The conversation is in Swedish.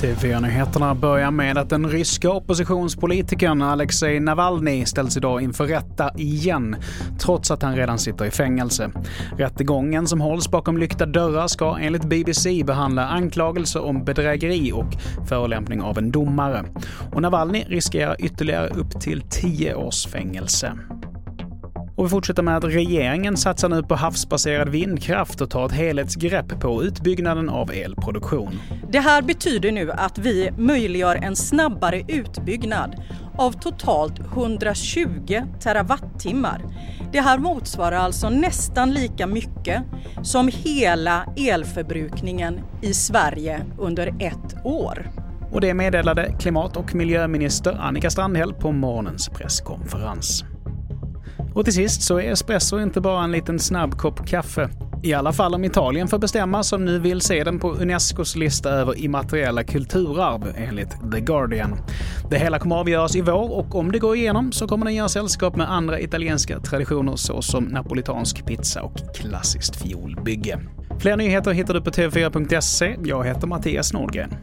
TV4-nyheterna börjar med att den ryska oppositionspolitikern Alexej Navalny ställs idag inför rätta igen, trots att han redan sitter i fängelse. Rättegången som hålls bakom lyckta dörrar ska enligt BBC behandla anklagelser om bedrägeri och förolämpning av en domare. Och Navalny riskerar ytterligare upp till 10 års fängelse. Och vi fortsätter med att regeringen satsar nu på havsbaserad vindkraft och tar ett helhetsgrepp på utbyggnaden av elproduktion. Det här betyder nu att vi möjliggör en snabbare utbyggnad av totalt 120 terawattimmar. Det här motsvarar alltså nästan lika mycket som hela elförbrukningen i Sverige under ett år. Och det meddelade klimat och miljöminister Annika Strandhäll på morgonens presskonferens. Och till sist så är espresso inte bara en liten snabb kopp kaffe. I alla fall om Italien får bestämma som nu vill se den på Unescos lista över immateriella kulturarv, enligt The Guardian. Det hela kommer avgöras i vår och om det går igenom så kommer den göra sällskap med andra italienska traditioner såsom napolitansk pizza och klassiskt fiolbygge. Fler nyheter hittar du på tv4.se. Jag heter Mattias Nordgren.